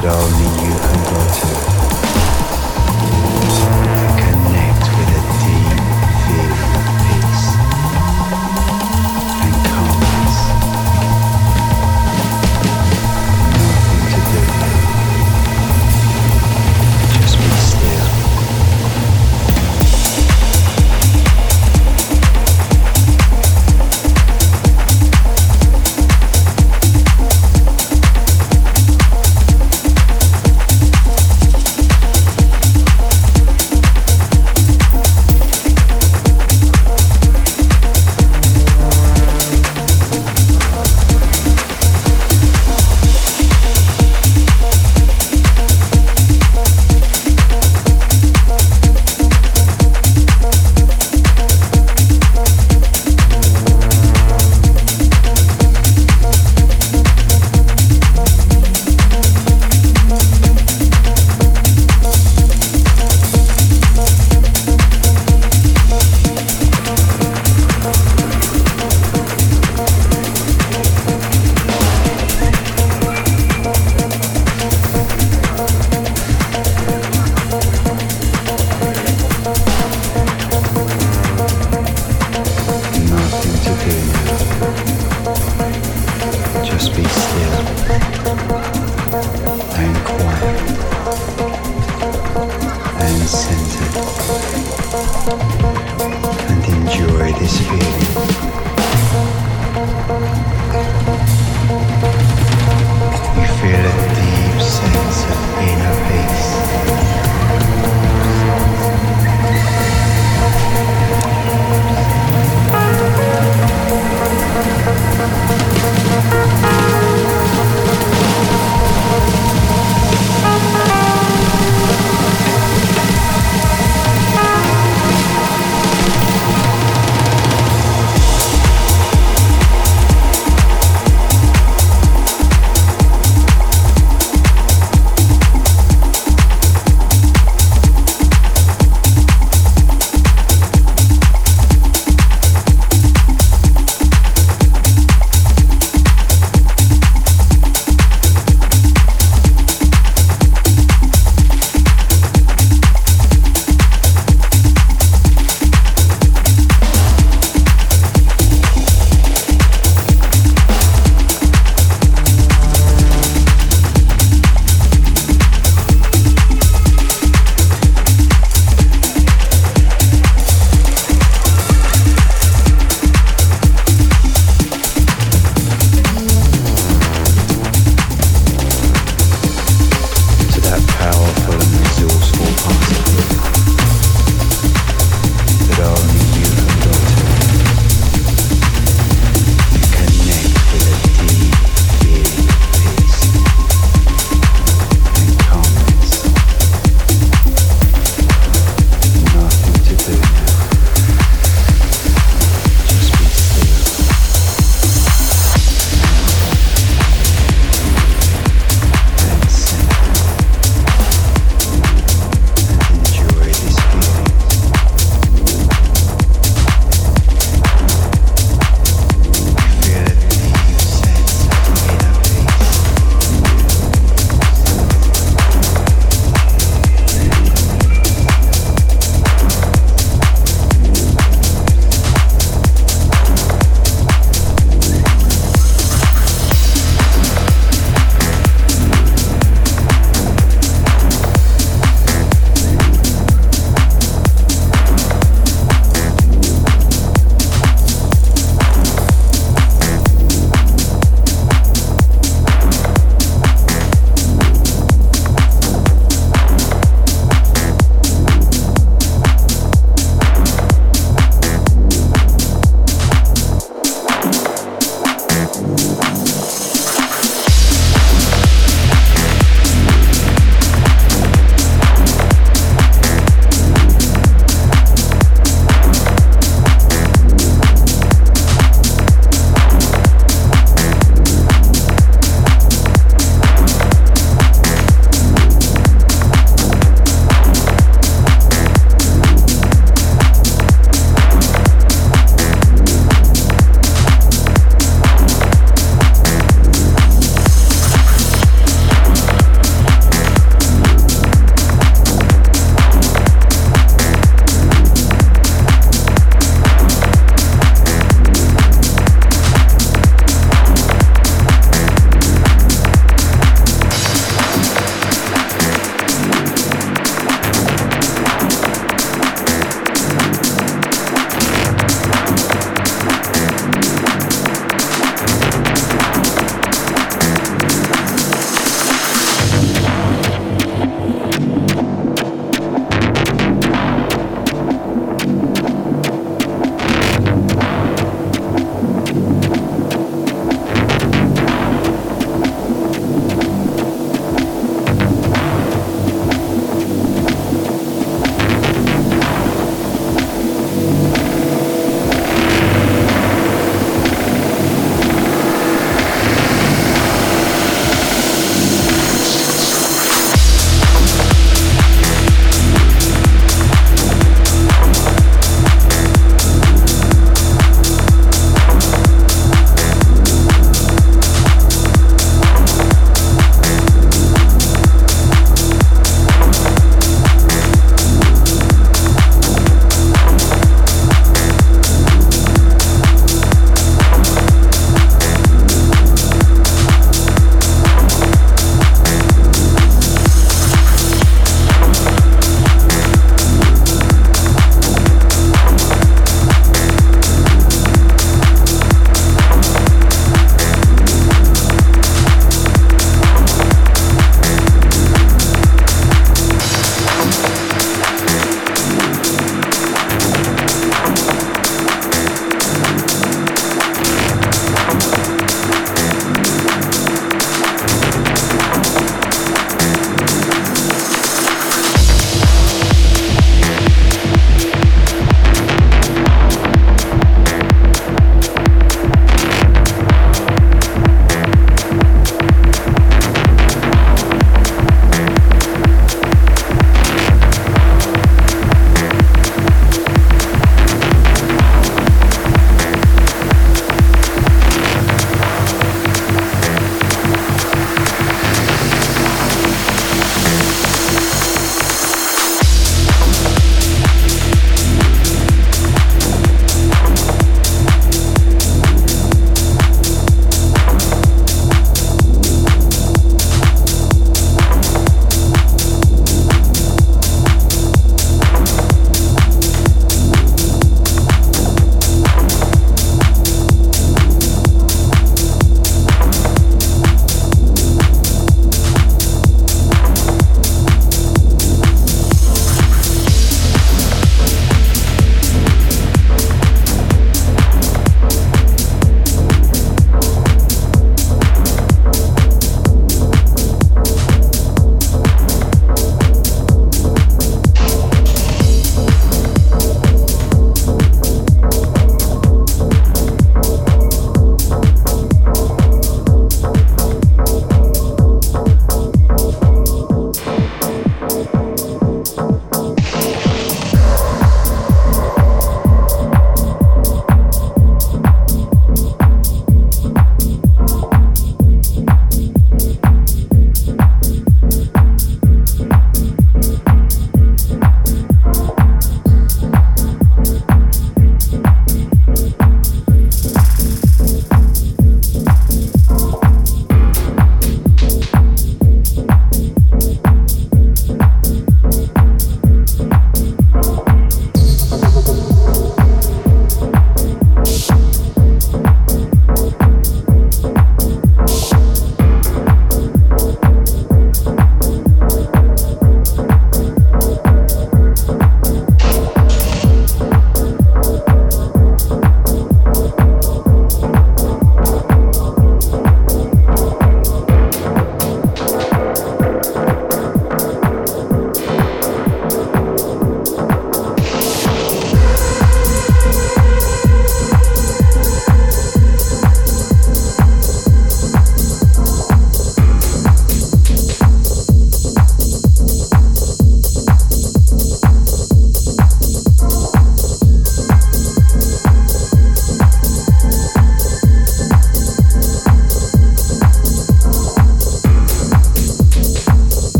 could only you have gone to.